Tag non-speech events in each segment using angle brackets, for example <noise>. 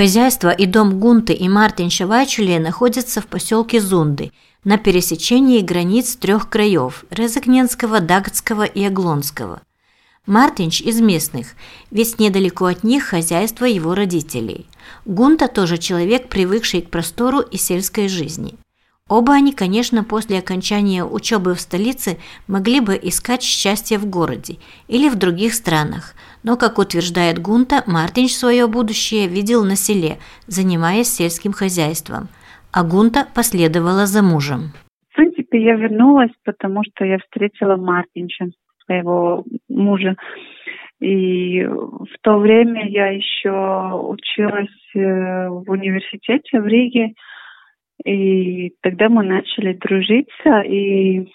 Хозяйство и дом Гунты и Мартин Шавайчуле находятся в поселке Зунды на пересечении границ трех краев – Резакненского, Дагтского и Оглонского. Мартинч из местных, ведь недалеко от них хозяйство его родителей. Гунта тоже человек, привыкший к простору и сельской жизни. Оба они, конечно, после окончания учебы в столице могли бы искать счастье в городе или в других странах, но, как утверждает Гунта, Мартинч свое будущее видел на селе, занимаясь сельским хозяйством, а Гунта последовала за мужем. В принципе, я вернулась, потому что я встретила Мартинча, своего мужа. И в то время я еще училась э, в университете в Риге, и тогда мы начали дружиться, и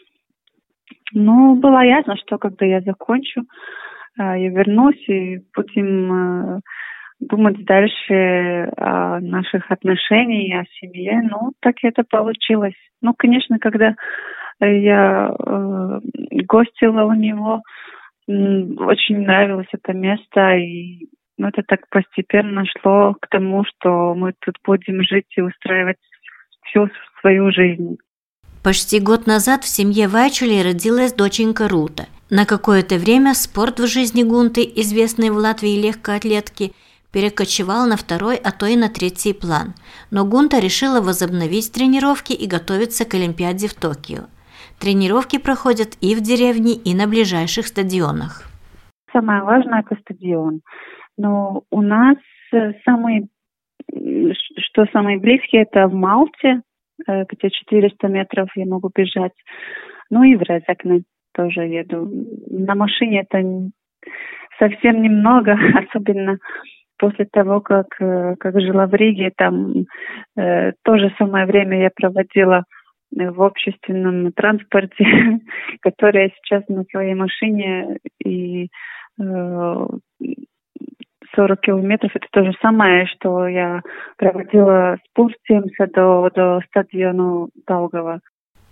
ну, было ясно, что когда я закончу, э, я вернусь и будем э, думать дальше о наших отношениях, о семье. Ну, так это получилось. Ну, конечно, когда я э, гостила у него, очень нравилось это место, и ну, это так постепенно шло к тому, что мы тут будем жить и устраивать всю свою жизнь. Почти год назад в семье Вайчулей родилась доченька Рута. На какое-то время спорт в жизни Гунты, известной в Латвии легкоатлетки, перекочевал на второй, а то и на третий план. Но Гунта решила возобновить тренировки и готовиться к Олимпиаде в Токио. Тренировки проходят и в деревне, и на ближайших стадионах. Самое важное – это стадион. Но у нас э, самый что самый близкий, это в Малте, э, где 400 метров я могу бежать. Ну и в Резекне тоже еду. На машине это совсем немного, <laughs> особенно после того, как, э, как жила в Риге, там э, то же самое время я проводила в общественном транспорте, <laughs> который сейчас на своей машине и э, 40 километров это то же самое, что я проводила спустимся до, до стадиона Долгова.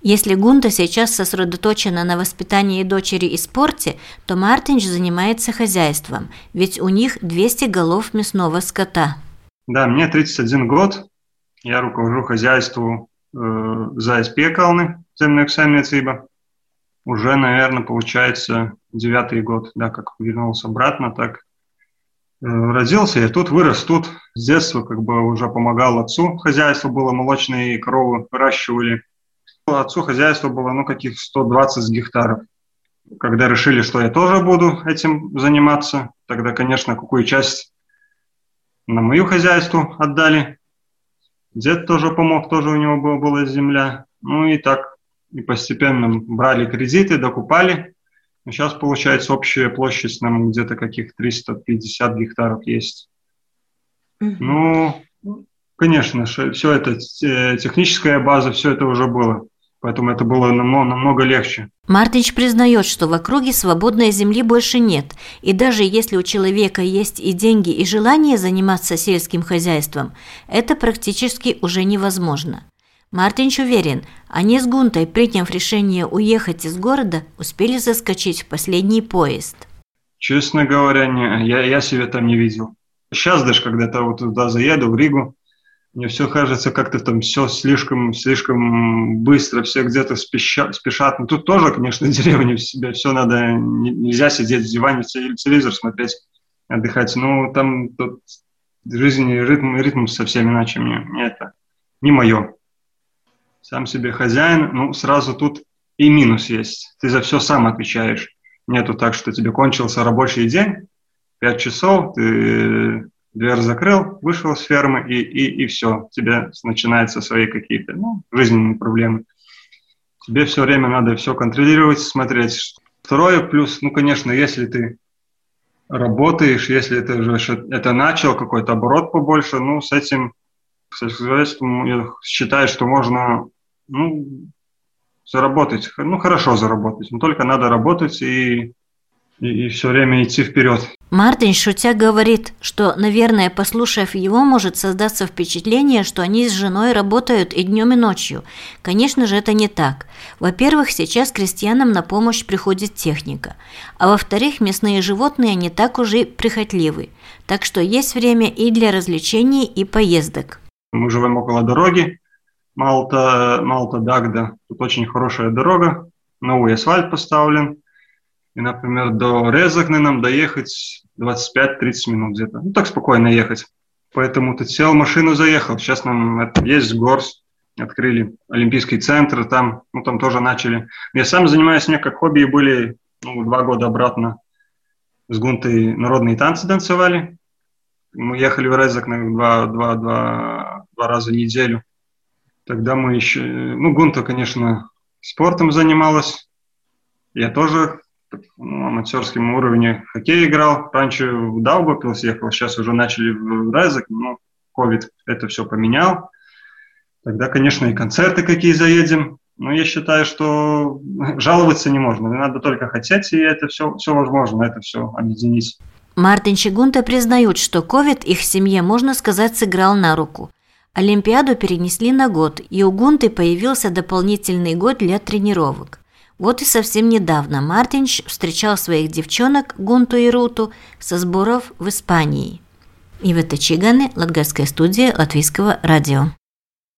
Если Гунда сейчас сосредоточена на воспитании дочери и спорте, то Мартинч занимается хозяйством, ведь у них 200 голов мясного скота. Да, мне 31 год. Я руковожу хозяйством э, за Пекалны, земных самецыба. Уже, наверное, получается девятый год, да, как вернулся обратно, так Э, родился я тут, вырос тут. С детства как бы уже помогал отцу. Хозяйство было, молочные коровы выращивали. Отцу хозяйство было, ну, каких 120 гектаров. Когда решили, что я тоже буду этим заниматься, тогда, конечно, какую часть на мою хозяйство отдали. Дед тоже помог, тоже у него была, была земля. Ну и так, и постепенно брали кредиты, докупали. Сейчас, получается, общая площадь нам где-то каких 350 гектаров есть. Mm-hmm. Ну, конечно, все это, техническая база, все это уже было. Поэтому это было намного, намного легче. Мартич признает, что в округе свободной земли больше нет. И даже если у человека есть и деньги, и желание заниматься сельским хозяйством, это практически уже невозможно. Мартинч уверен, они с Гунтой, приняв решение уехать из города, успели заскочить в последний поезд. Честно говоря, не, я, я себя там не видел. Сейчас даже когда-то вот туда заеду, в Ригу, мне все кажется, как-то там все слишком, слишком быстро, все где-то спешат. спешат. Ну, тут тоже, конечно, <laughs> деревня в себе, все надо, нельзя сидеть в диване, телевизор смотреть, отдыхать. Ну, там тут жизнь, ритм, ритм совсем иначе мне, мне это не мое сам себе хозяин, ну, сразу тут и минус есть. Ты за все сам отвечаешь. Нету так, что тебе кончился рабочий день, пять часов, ты дверь закрыл, вышел с фермы, и, и, и все. Тебе начинаются свои какие-то ну, жизненные проблемы. Тебе все время надо все контролировать, смотреть. Второе плюс, ну, конечно, если ты работаешь, если ты уже это начал, какой-то оборот побольше, ну, с этим, с этим я считаю, что можно ну, заработать, ну, хорошо заработать, но только надо работать и и, и все время идти вперед. Мартин, шутя, говорит, что, наверное, послушав его, может создаться впечатление, что они с женой работают и днем, и ночью. Конечно же, это не так. Во-первых, сейчас крестьянам на помощь приходит техника. А во-вторых, мясные животные не так уже прихотливы. Так что есть время и для развлечений, и поездок. Мы живем около дороги. Малта, Малта Дагда. Тут очень хорошая дорога. Новый асфальт поставлен. И, например, до Резакны нам доехать 25-30 минут где-то. Ну, так спокойно ехать. Поэтому ты сел машину, заехал. Сейчас нам есть Горс, открыли Олимпийский центр, там, ну, там тоже начали. Я сам занимаюсь, мне как хобби были ну, два года обратно с Гунтой народные танцы танцевали. Мы ехали в Резак на два, два, два, два раза в неделю. Тогда мы еще... Ну, Гунта, конечно, спортом занималась. Я тоже ну, аматерском уровне хоккей играл. Раньше в Даугавпилс ехал, сейчас уже начали в Райзек, но ковид это все поменял. Тогда, конечно, и концерты какие заедем. Но я считаю, что <laughs> жаловаться не можно. Надо только хотеть, и это все, все возможно, это все объединить. Мартин Чигунта признают, что ковид их семье, можно сказать, сыграл на руку. Олимпиаду перенесли на год, и у Гунты появился дополнительный год для тренировок. Вот и совсем недавно Мартинш встречал своих девчонок Гунту и Руту со сборов в Испании. Ивета Чиганы, Латгальская студия Латвийского радио.